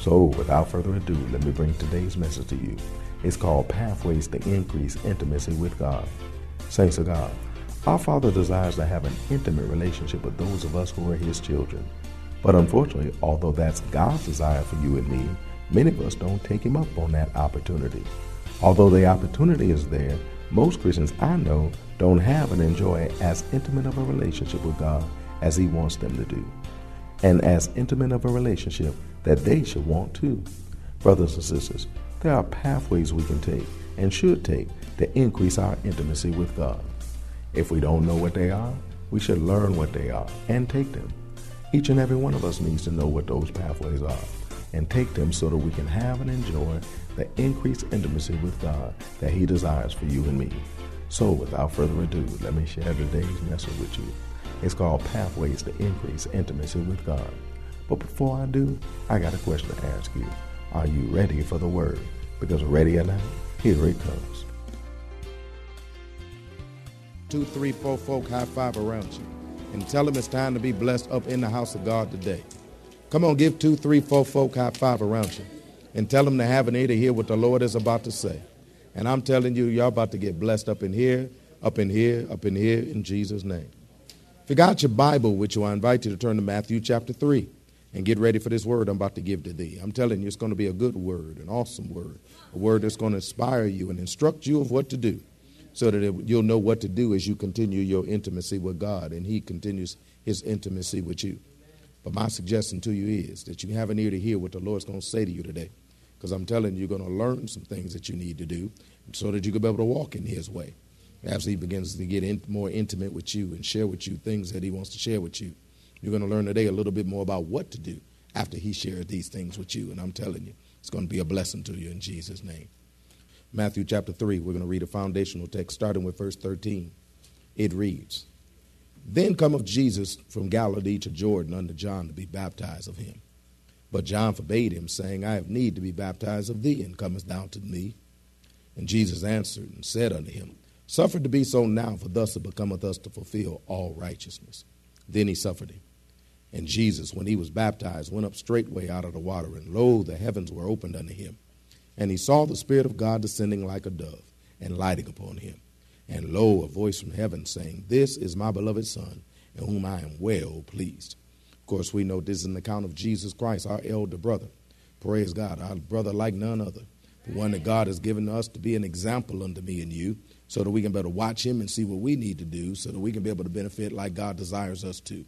So, without further ado, let me bring today's message to you. It's called Pathways to Increase Intimacy with God. Saints of God, our Father desires to have an intimate relationship with those of us who are His children. But unfortunately, although that's God's desire for you and me, many of us don't take Him up on that opportunity. Although the opportunity is there, most Christians I know don't have and enjoy as intimate of a relationship with God as He wants them to do, and as intimate of a relationship that they should want too. Brothers and sisters, there are pathways we can take and should take to increase our intimacy with God. If we don't know what they are, we should learn what they are and take them. Each and every one of us needs to know what those pathways are and take them so that we can have and enjoy the increased intimacy with God that He desires for you and me. So, without further ado, let me share today's message with you. It's called Pathways to Increase Intimacy with God. But before I do, I got a question to ask you. Are you ready for the word? Because ready or not, here it comes. Two, three, four folk high five around you and tell them it's time to be blessed up in the house of God today. Come on, give two, three, four folk high five around you and tell them to have an ear to hear what the Lord is about to say. And I'm telling you, y'all about to get blessed up in here, up in here, up in here, in Jesus' name. If you got your Bible with you, I invite you to turn to Matthew chapter 3 and get ready for this word I'm about to give to thee. I'm telling you, it's going to be a good word, an awesome word, a word that's going to inspire you and instruct you of what to do so that it, you'll know what to do as you continue your intimacy with God and He continues His intimacy with you. But my suggestion to you is that you have an ear to hear what the Lord's going to say to you today. Because I'm telling you, you're going to learn some things that you need to do so that you can be able to walk in His way. As He begins to get in, more intimate with you and share with you things that He wants to share with you. You're going to learn today a little bit more about what to do after He shares these things with you. And I'm telling you, it's going to be a blessing to you in Jesus' name. Matthew chapter 3, we're going to read a foundational text starting with verse 13. It reads Then cometh Jesus from Galilee to Jordan unto John to be baptized of him. But John forbade him, saying, I have need to be baptized of thee, and comest thou to me? And Jesus answered and said unto him, Suffer to be so now, for thus it becometh us to fulfill all righteousness. Then he suffered him. And Jesus, when he was baptized, went up straightway out of the water, and lo, the heavens were opened unto him. And he saw the Spirit of God descending like a dove and lighting upon him. And lo, a voice from heaven saying, This is my beloved Son, in whom I am well pleased. Of course, we know this is an account of Jesus Christ, our elder brother. Praise God, our brother like none other. The one that God has given us to be an example unto me and you, so that we can better watch him and see what we need to do, so that we can be able to benefit like God desires us to.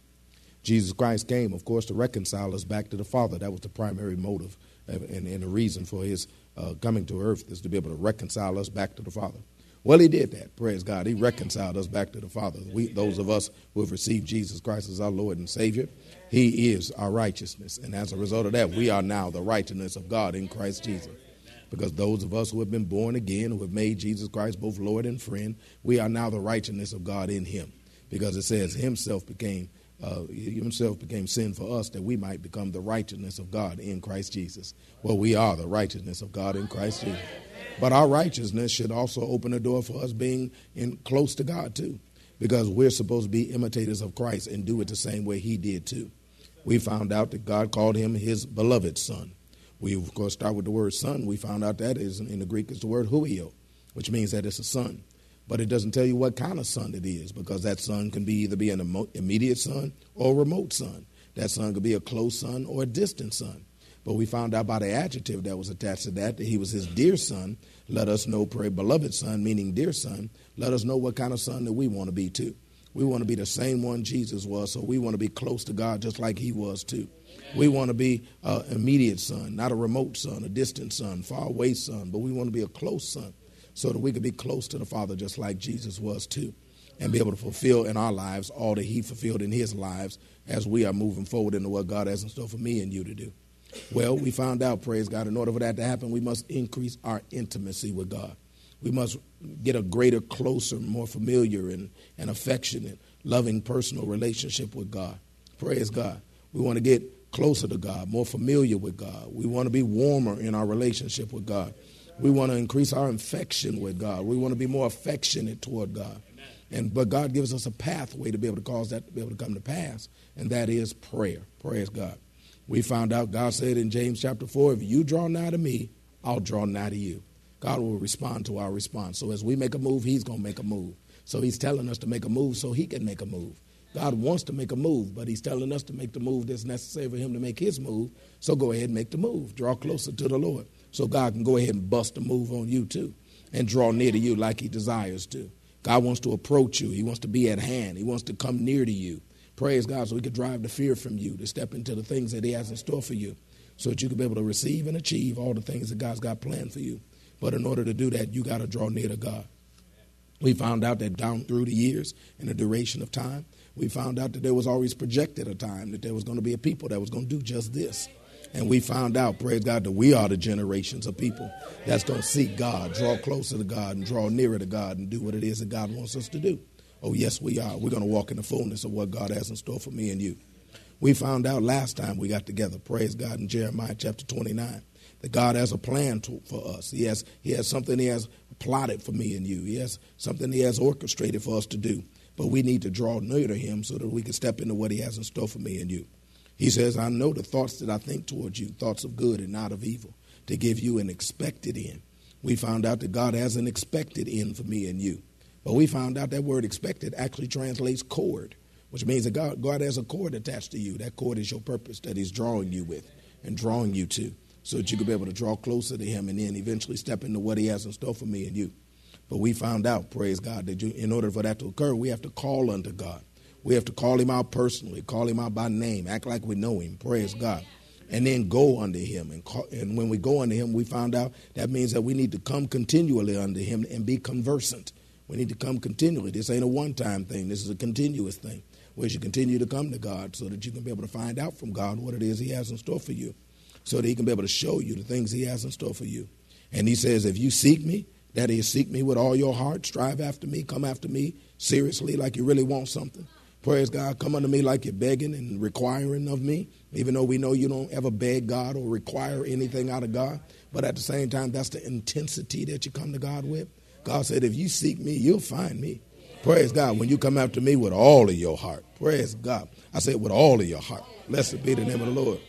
Jesus Christ came, of course, to reconcile us back to the Father. That was the primary motive and, and the reason for his uh, coming to earth is to be able to reconcile us back to the Father. Well, he did that. Praise God. He reconciled us back to the Father. We, those of us who have received Jesus Christ as our Lord and Savior, He is our righteousness. And as a result of that, we are now the righteousness of God in Christ Jesus. Because those of us who have been born again, who have made Jesus Christ both Lord and friend, we are now the righteousness of God in Him. Because it says Himself became uh, himself became sin for us that we might become the righteousness of God in Christ Jesus. Well, we are the righteousness of God in Christ Jesus. But our righteousness should also open the door for us being in close to God too, because we're supposed to be imitators of Christ and do it the same way He did too. We found out that God called him His beloved Son. We of course start with the word son. We found out that is in the Greek is the word huio, which means that it's a son but it doesn't tell you what kind of son it is because that son can be either be an immediate son or a remote son. That son could be a close son or a distant son. But we found out by the adjective that was attached to that that he was his dear son. Let us know, pray, beloved son, meaning dear son. Let us know what kind of son that we want to be too. We want to be the same one Jesus was, so we want to be close to God just like he was too. We want to be an immediate son, not a remote son, a distant son, far away son, but we want to be a close son so that we could be close to the Father just like Jesus was too and be able to fulfill in our lives all that he fulfilled in his lives as we are moving forward into what God has in store for me and you to do. Well, we found out, praise God, in order for that to happen, we must increase our intimacy with God. We must get a greater, closer, more familiar, and, and affectionate, loving, personal relationship with God. Praise God. We want to get closer to God, more familiar with God. We want to be warmer in our relationship with God. We want to increase our affection with God. We want to be more affectionate toward God. And but God gives us a pathway to be able to cause that to be able to come to pass, and that is prayer. Praise God. We found out God said in James chapter 4, if you draw nigh to me, I'll draw nigh to you. God will respond to our response. So as we make a move, He's going to make a move. So He's telling us to make a move so He can make a move. God wants to make a move, but He's telling us to make the move that's necessary for Him to make His move. So go ahead and make the move. Draw closer to the Lord. So God can go ahead and bust a move on you too and draw near to you like He desires to. God wants to approach you. He wants to be at hand. He wants to come near to you. Praise God so He can drive the fear from you to step into the things that He has in store for you so that you can be able to receive and achieve all the things that God's got planned for you. But in order to do that, you got to draw near to God. We found out that down through the years and the duration of time, we found out that there was always projected a time that there was going to be a people that was going to do just this. And we found out, praise God, that we are the generations of people that's going to seek God, draw closer to God, and draw nearer to God, and do what it is that God wants us to do. Oh, yes, we are. We're going to walk in the fullness of what God has in store for me and you. We found out last time we got together, praise God, in Jeremiah chapter 29 that God has a plan to, for us. He has, he has something He has plotted for me and you. He has something He has orchestrated for us to do. But we need to draw near to Him so that we can step into what He has in store for me and you. He says, I know the thoughts that I think towards you, thoughts of good and not of evil, to give you an expected end. We found out that God has an expected end for me and you. But we found out that word expected actually translates cord, which means that God, God has a cord attached to you. That cord is your purpose that He's drawing you with and drawing you to so that you could be able to draw closer to him and then eventually step into what he has in store for me and you. But we found out, praise God, that you, in order for that to occur, we have to call unto God. We have to call him out personally, call him out by name, act like we know him, praise God. And then go unto him. And, call, and when we go unto him, we found out that means that we need to come continually unto him and be conversant. We need to come continually. This ain't a one time thing, this is a continuous thing where you continue to come to God so that you can be able to find out from God what it is he has in store for you so that he can be able to show you the things he has in store for you. And he says, if you seek me, that is, seek me with all your heart, strive after me, come after me seriously like you really want something. Praise God, come unto me like you're begging and requiring of me, even though we know you don't ever beg God or require anything out of God. But at the same time, that's the intensity that you come to God with. God said, if you seek me, you'll find me. Praise God. When you come after me with all of your heart, praise God. I said, with all of your heart. Blessed be the name of the Lord.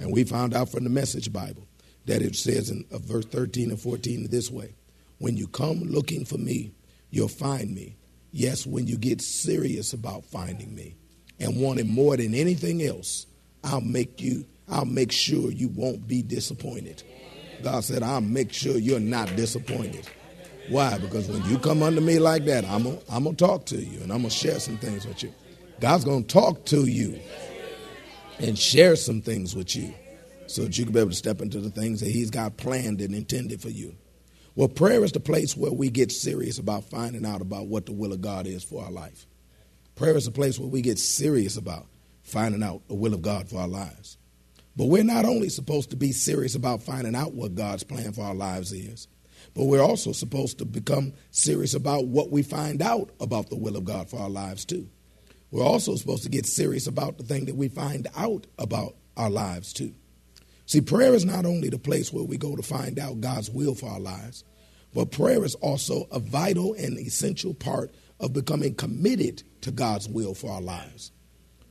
And we found out from the Message Bible that it says in uh, verse 13 and 14 this way When you come looking for me, you'll find me. Yes, when you get serious about finding me and want it more than anything else, I'll make you, I'll make sure you won't be disappointed. God said, I'll make sure you're not disappointed. Why? Because when you come under me like that, I'm to talk to you and I'm going to share some things with you. God's going to talk to you and share some things with you so that you can be able to step into the things that He's got planned and intended for you. Well, prayer is the place where we get serious about finding out about what the will of God is for our life. Prayer is the place where we get serious about finding out the will of God for our lives. But we're not only supposed to be serious about finding out what God's plan for our lives is, but we're also supposed to become serious about what we find out about the will of God for our lives, too. We're also supposed to get serious about the thing that we find out about our lives, too. See, prayer is not only the place where we go to find out God's will for our lives, but prayer is also a vital and essential part of becoming committed to God's will for our lives.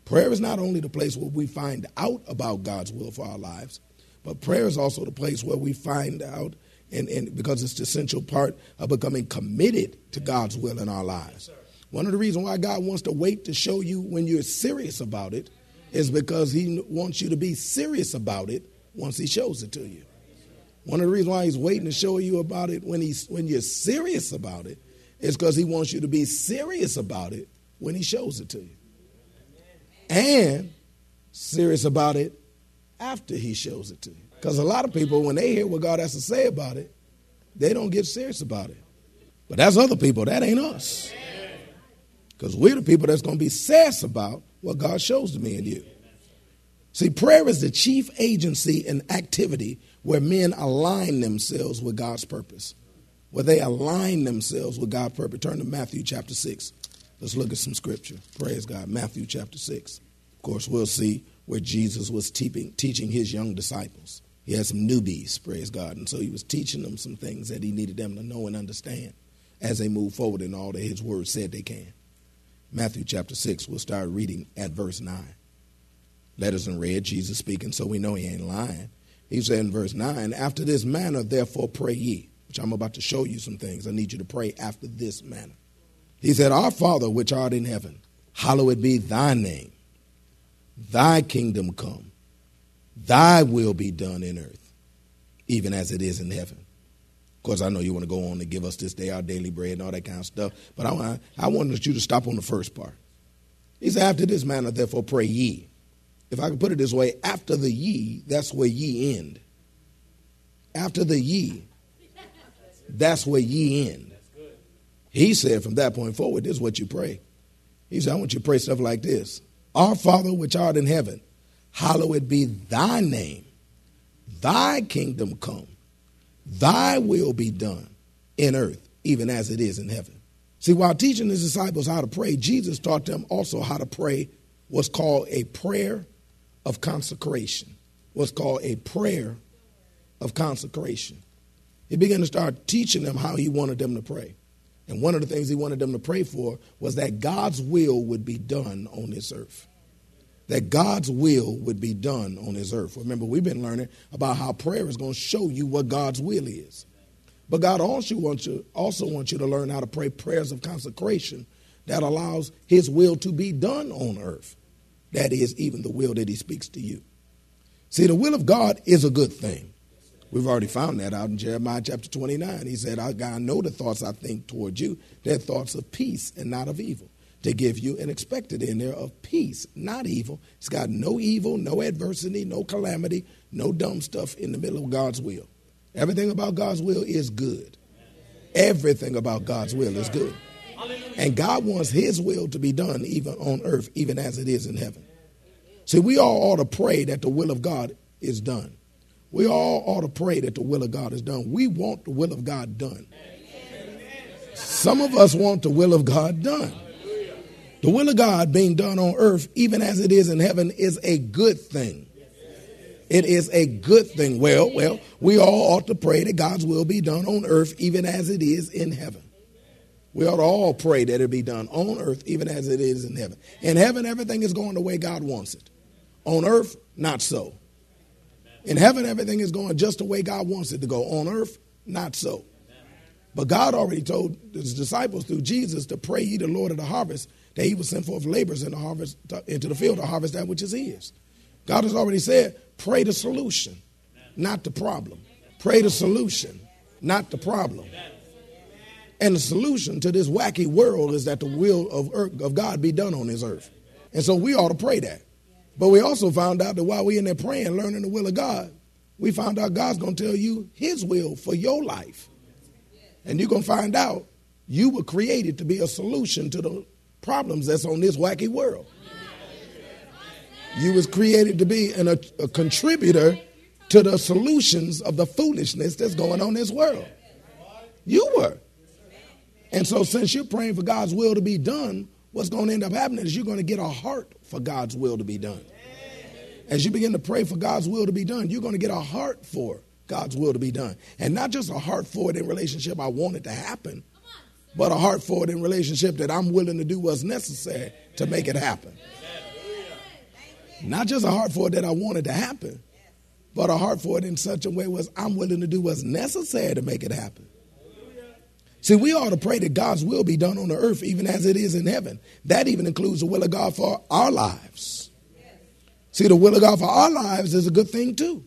Prayer is not only the place where we find out about God's will for our lives, but prayer is also the place where we find out, and, and because it's the essential part of becoming committed to God's will in our lives. One of the reasons why God wants to wait to show you when you're serious about it is because he wants you to be serious about it once he shows it to you. One of the reasons why he's waiting to show you about it when he's when you're serious about it is because he wants you to be serious about it when he shows it to you. And serious about it after he shows it to you. Because a lot of people, when they hear what God has to say about it, they don't get serious about it. But that's other people. That ain't us. Because we're the people that's going to be serious about what God shows to me and you. See, prayer is the chief agency and activity where men align themselves with God's purpose. Where they align themselves with God's purpose. Turn to Matthew chapter 6. Let's look at some scripture. Praise God. Matthew chapter 6. Of course, we'll see where Jesus was teaching, teaching his young disciples. He had some newbies, praise God. And so he was teaching them some things that he needed them to know and understand as they move forward in all that his word said they can. Matthew chapter 6, we'll start reading at verse 9 letters in red, Jesus speaking, so we know he ain't lying. He said in verse 9, After this manner, therefore, pray ye, which I'm about to show you some things. I need you to pray after this manner. He said, Our Father, which art in heaven, hallowed be thy name. Thy kingdom come. Thy will be done in earth, even as it is in heaven. Of course, I know you want to go on and give us this day our daily bread and all that kind of stuff, but I, I wanted you to stop on the first part. He said, After this manner, therefore, pray ye if I can put it this way, after the ye, that's where ye end. After the ye, that's where ye end. He said from that point forward, this is what you pray. He said, I want you to pray stuff like this Our Father which art in heaven, hallowed be thy name. Thy kingdom come. Thy will be done in earth, even as it is in heaven. See, while teaching his disciples how to pray, Jesus taught them also how to pray what's called a prayer of consecration, what's called a prayer of consecration. He began to start teaching them how he wanted them to pray. And one of the things he wanted them to pray for was that God's will would be done on this earth. That God's will would be done on this earth. Remember, we've been learning about how prayer is going to show you what God's will is. But God also wants you, also wants you to learn how to pray prayers of consecration that allows his will to be done on earth. That is even the will that he speaks to you. See, the will of God is a good thing. We've already found that out in Jeremiah chapter 29. He said, I know the thoughts I think toward you. They're thoughts of peace and not of evil. To give you an expected in there of peace, not evil. It's got no evil, no adversity, no calamity, no dumb stuff in the middle of God's will. Everything about God's will is good. Everything about God's will is good. And God wants his will to be done even on earth, even as it is in heaven. See, we all ought to pray that the will of God is done. We all ought to pray that the will of God is done. We want the will of God done. Some of us want the will of God done. The will of God being done on earth, even as it is in heaven, is a good thing. It is a good thing. Well, well, we all ought to pray that God's will be done on earth, even as it is in heaven. We ought to all pray that it be done on earth, even as it is in heaven. In heaven, everything is going the way God wants it. On earth, not so. In heaven, everything is going just the way God wants it to go. On earth, not so. But God already told his disciples through Jesus to pray ye the Lord of the harvest that he would send forth laborers in the harvest into the field to harvest that which is his. God has already said, pray the solution, not the problem. Pray the solution, not the problem. And the solution to this wacky world is that the will of, earth, of God be done on this earth. And so we ought to pray that. But we also found out that while we're in there praying, learning the will of God, we found out God's going to tell you his will for your life. And you're going to find out you were created to be a solution to the problems that's on this wacky world. You was created to be an, a, a contributor to the solutions of the foolishness that's going on in this world. You were. And so, since you're praying for God's will to be done, what's going to end up happening is you're going to get a heart for God's will to be done. As you begin to pray for God's will to be done, you're going to get a heart for God's will to be done. And not just a heart for it in relationship, I want it to happen, but a heart for it in relationship that I'm willing to do what's necessary to make it happen. Not just a heart for it that I want it to happen, but a heart for it in such a way was I'm willing to do what's necessary to make it happen. See, we ought to pray that God's will be done on the earth even as it is in heaven. That even includes the will of God for our lives. See, the will of God for our lives is a good thing too.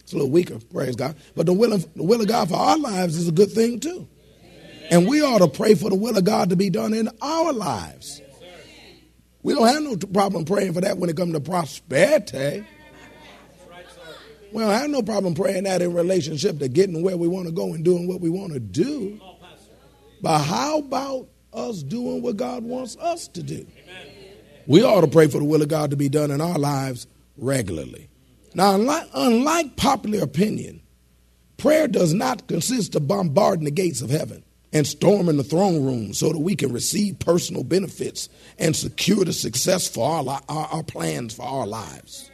It's a little weaker, praise God. But the will of, the will of God for our lives is a good thing too. And we ought to pray for the will of God to be done in our lives. We don't have no problem praying for that when it comes to prosperity. We don't have no problem praying that in relationship to getting where we want to go and doing what we want to do. But how about us doing what God wants us to do? We ought to pray for the will of God to be done in our lives regularly. Now, unlike, unlike popular opinion, prayer does not consist of bombarding the gates of heaven and storming the throne room so that we can receive personal benefits and secure the success for our, our, our plans for our lives.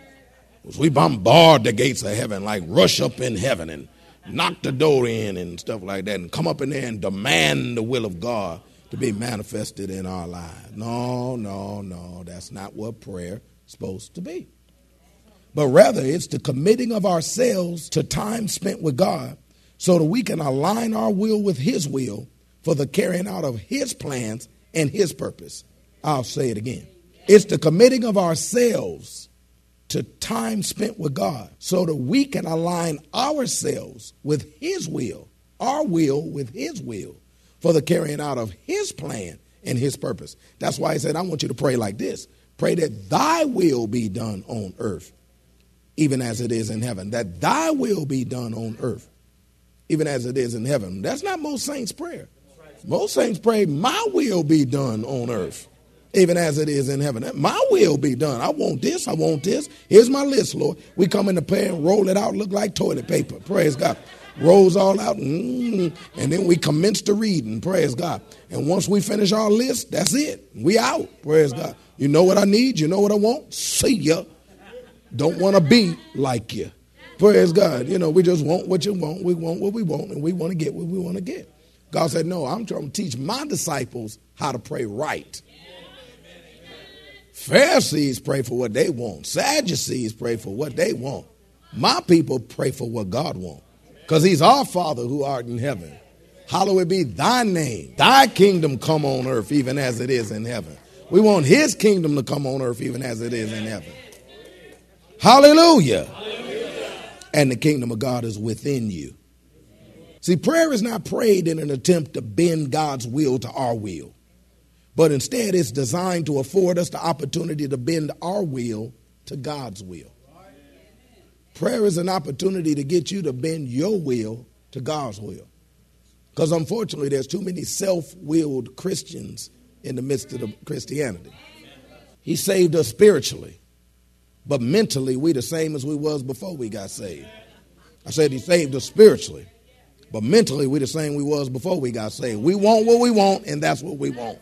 As we bombard the gates of heaven, like rush up in heaven and knock the door in and stuff like that, and come up in there and demand the will of God to be manifested in our lives. No, no, no, that's not what prayer is supposed to be. But rather, it's the committing of ourselves to time spent with God so that we can align our will with His will for the carrying out of His plans and His purpose. I'll say it again. It's the committing of ourselves to time spent with God so that we can align ourselves with His will, our will with His will for the carrying out of His plan and His purpose. That's why He said, I want you to pray like this pray that Thy will be done on earth, even as it is in heaven. That Thy will be done on earth even as it is in heaven. That's not most saints' prayer. Most saints pray, My will be done on earth, even as it is in heaven. My will be done. I want this. I want this. Here's my list, Lord. We come in the prayer and roll it out, look like toilet paper. Praise God. Rolls all out, mm, and then we commence to reading. Praise God. And once we finish our list, that's it. We out. Praise God. You know what I need. You know what I want. See ya. Don't want to be like you. Praise God. You know, we just want what you want. We want what we want, and we want to get what we want to get. God said, No, I'm trying to teach my disciples how to pray right. Pharisees pray for what they want. Sadducees pray for what they want. My people pray for what God wants. Because he's our Father who art in heaven. Hallowed be thy name. Thy kingdom come on earth even as it is in heaven. We want his kingdom to come on earth even as it is in heaven. Hallelujah. Hallelujah and the kingdom of God is within you. See, prayer is not prayed in an attempt to bend God's will to our will, but instead it's designed to afford us the opportunity to bend our will to God's will. Prayer is an opportunity to get you to bend your will to God's will. Because unfortunately, there's too many self willed Christians in the midst of the Christianity. He saved us spiritually. But mentally, we the same as we was before we got saved. I said he saved us spiritually. But mentally, we the same we was before we got saved. We want what we want, and that's what we want.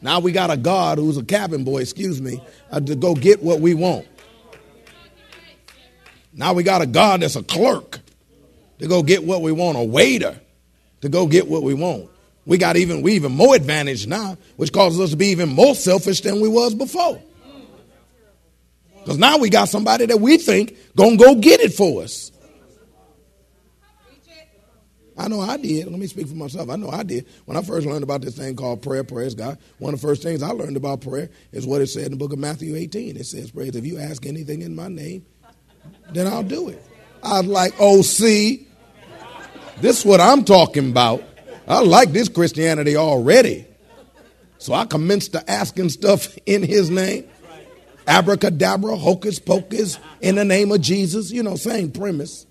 Now we got a God who's a cabin boy, excuse me, uh, to go get what we want. Now we got a God that's a clerk to go get what we want, a waiter to go get what we want. We got even we even more advantage now, which causes us to be even more selfish than we was before. Because now we got somebody that we think gonna go get it for us. I know I did. Let me speak for myself. I know I did. When I first learned about this thing called prayer, praise God, one of the first things I learned about prayer is what it said in the book of Matthew 18. It says, Praise, if you ask anything in my name, then I'll do it. I was like, oh, see, this is what I'm talking about. I like this Christianity already. So I commenced to asking stuff in his name abracadabra, hocus pocus, in the name of Jesus. You know, same premise.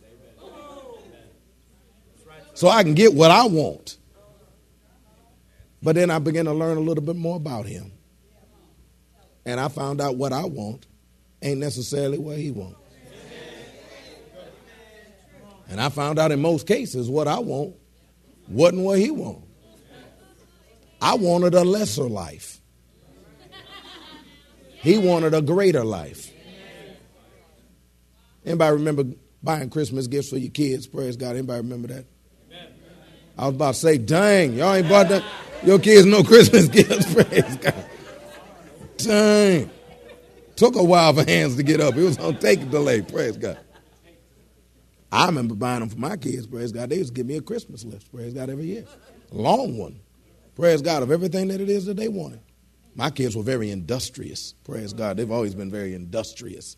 So I can get what I want. But then I began to learn a little bit more about him. And I found out what I want ain't necessarily what he wants. And I found out in most cases what I want wasn't what he wanted. I wanted a lesser life. He wanted a greater life. Anybody remember buying Christmas gifts for your kids? Praise God. Anybody remember that? I was about to say, dang, y'all ain't bought that. Your kids no Christmas gifts. Praise God. Dang. Took a while for hands to get up. It was on take a delay. Praise God. I remember buying them for my kids. Praise God. They used to give me a Christmas list. Praise God every year. A long one. Praise God of everything that it is that they wanted. My kids were very industrious. Praise God. They've always been very industrious.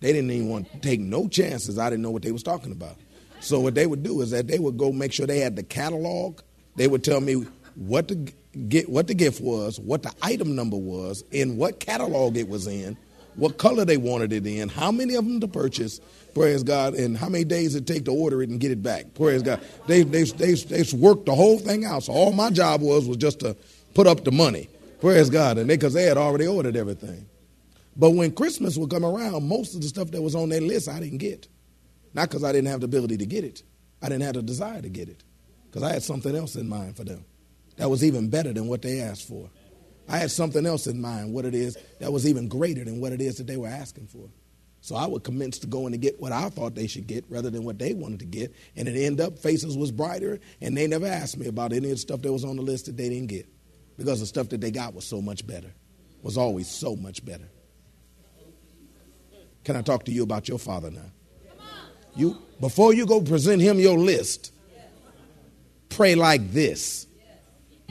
They didn't even want to take no chances. I didn't know what they was talking about. So what they would do is that they would go make sure they had the catalog. They would tell me what the get what the gift was, what the item number was, in what catalog it was in, what color they wanted it in, how many of them to purchase, praise God, and how many days it take to order it and get it back. Praise God. They they they they worked the whole thing out. So all my job was was just to put up the money. Praise God. And they because they had already ordered everything. But when Christmas would come around, most of the stuff that was on their list I didn't get. Not because I didn't have the ability to get it. I didn't have the desire to get it. Because I had something else in mind for them that was even better than what they asked for. I had something else in mind, what it is that was even greater than what it is that they were asking for. So I would commence to go in and get what I thought they should get rather than what they wanted to get. And it ended up faces was brighter, and they never asked me about any of the stuff that was on the list that they didn't get. Because the stuff that they got was so much better. Was always so much better. Can I talk to you about your father now? You before you go present him your list, pray like this.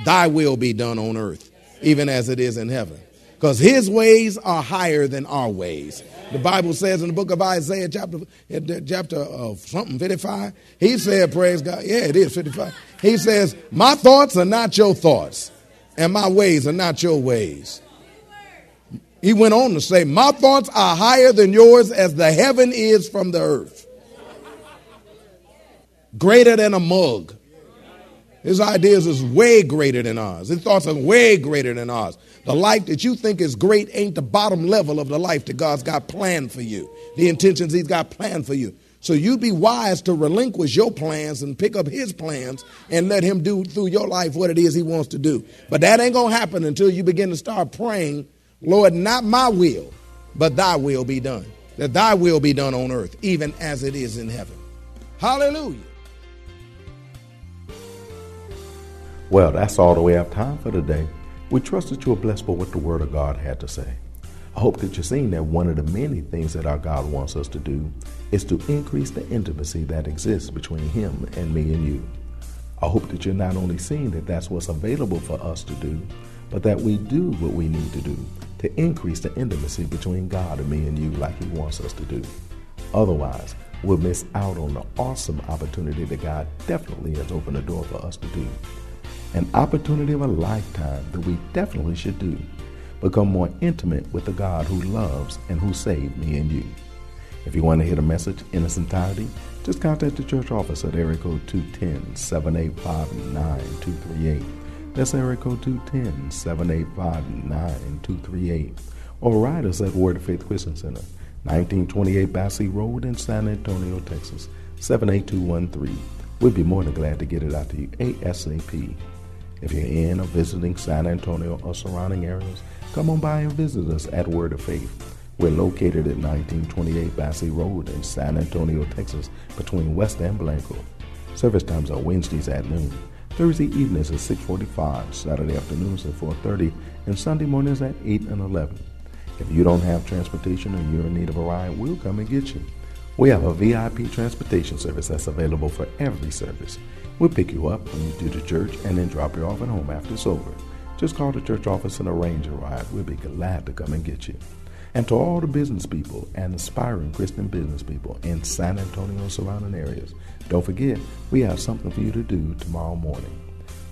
Thy will be done on earth even as it is in heaven. Because his ways are higher than our ways. The Bible says in the book of Isaiah, chapter, eh, eh, chapter of something, 55, he said, Praise God. Yeah, it is 55. He says, My thoughts are not your thoughts, and my ways are not your ways. He went on to say, My thoughts are higher than yours as the heaven is from the earth. Greater than a mug. His ideas is way greater than ours. His thoughts are way greater than ours. The life that you think is great ain't the bottom level of the life that God's got planned for you. The intentions He's got planned for you. So you'd be wise to relinquish your plans and pick up His plans and let Him do through your life what it is He wants to do. But that ain't gonna happen until you begin to start praying, Lord, not my will, but Thy will be done. That Thy will be done on earth, even as it is in heaven. Hallelujah. Well, that's all that we have time for today. We trust that you are blessed by what the Word of God had to say. I hope that you're seeing that one of the many things that our God wants us to do is to increase the intimacy that exists between Him and me and you. I hope that you're not only seeing that that's what's available for us to do, but that we do what we need to do to increase the intimacy between God and me and you like He wants us to do. Otherwise, we'll miss out on the awesome opportunity that God definitely has opened the door for us to do an opportunity of a lifetime that we definitely should do. Become more intimate with the God who loves and who saved me and you. If you want to hear the message in its entirety, just contact the church office at area code 210-785-9238. That's area code 210-785-9238. Or write us at Word of Faith Christian Center, 1928 Basse Road in San Antonio, Texas, 78213. We'd be more than glad to get it out to you ASAP. If you're in or visiting San Antonio or surrounding areas, come on by and visit us at Word of Faith. We're located at 1928 Basse Road in San Antonio, Texas, between West and Blanco. Service times are Wednesdays at noon, Thursday evenings at 6:45, Saturday afternoons at 4:30, and Sunday mornings at 8 and 11. If you don't have transportation or you're in need of a ride, we'll come and get you. We have a VIP transportation service that's available for every service. We'll pick you up when you do the church and then drop you off at home after it's over. Just call the church office and arrange a ride. We'll be glad to come and get you. And to all the business people and aspiring Christian business people in San Antonio and surrounding areas, don't forget we have something for you to do tomorrow morning.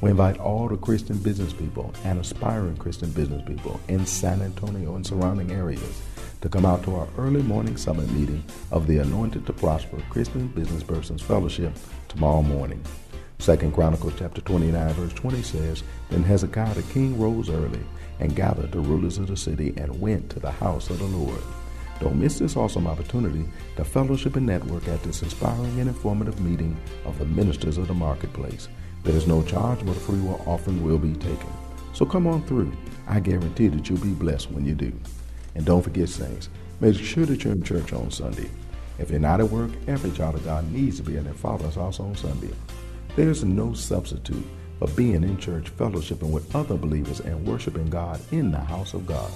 We invite all the Christian business people and aspiring Christian business people in San Antonio and surrounding areas to come out to our early morning summit meeting of the Anointed to Prosper Christian Business Persons Fellowship tomorrow morning. Second Chronicles chapter 29 verse 20 says, Then Hezekiah the king rose early and gathered the rulers of the city and went to the house of the Lord. Don't miss this awesome opportunity to fellowship and network at this inspiring and informative meeting of the ministers of the marketplace. There is no charge, but a free will offering will be taken. So come on through. I guarantee that you'll be blessed when you do. And don't forget, saints, make sure that you're in church on Sunday. If you're not at work, every child of God needs to be in their father's house on Sunday. There's no substitute for being in church, fellowshipping with other believers, and worshiping God in the house of God.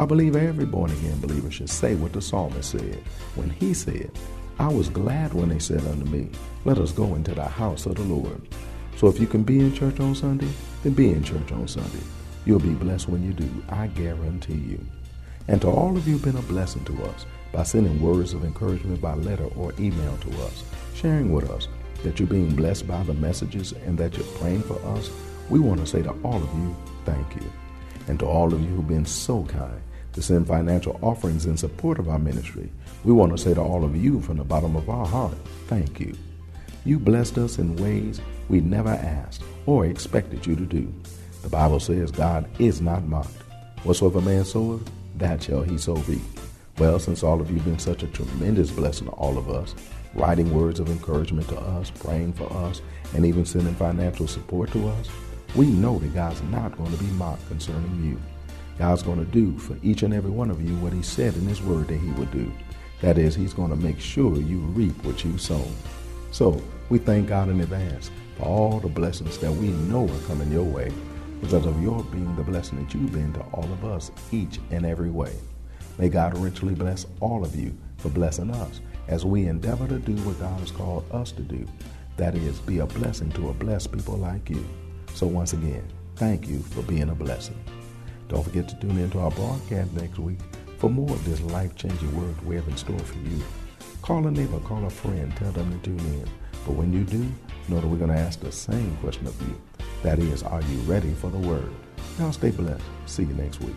I believe every born again believer should say what the psalmist said when he said, I was glad when they said unto me, Let us go into the house of the Lord. So if you can be in church on Sunday, then be in church on Sunday. You'll be blessed when you do, I guarantee you. And to all of you been a blessing to us by sending words of encouragement by letter or email to us, sharing with us that you're being blessed by the messages and that you're praying for us, we want to say to all of you, thank you. And to all of you who've been so kind to send financial offerings in support of our ministry, we want to say to all of you from the bottom of our heart, thank you. You blessed us in ways we never asked or expected you to do. The Bible says God is not mocked. Whatsoever man soweth, that shall he so reap. Well, since all of you have been such a tremendous blessing to all of us, writing words of encouragement to us, praying for us, and even sending financial support to us, we know that God's not going to be mocked concerning you. God's going to do for each and every one of you what He said in His Word that He would do. That is, He's going to make sure you reap what you sow. So, we thank God in advance for all the blessings that we know are coming your way because of your being the blessing that you've been to all of us each and every way. May God richly bless all of you for blessing us as we endeavor to do what God has called us to do. That is, be a blessing to a blessed people like you. So once again, thank you for being a blessing. Don't forget to tune in to our broadcast next week for more of this life-changing word we have in store for you. Call a neighbor, call a friend, tell them to tune in. But when you do, know that we're going to ask the same question of you. That is, are you ready for the word? Now stay blessed. See you next week.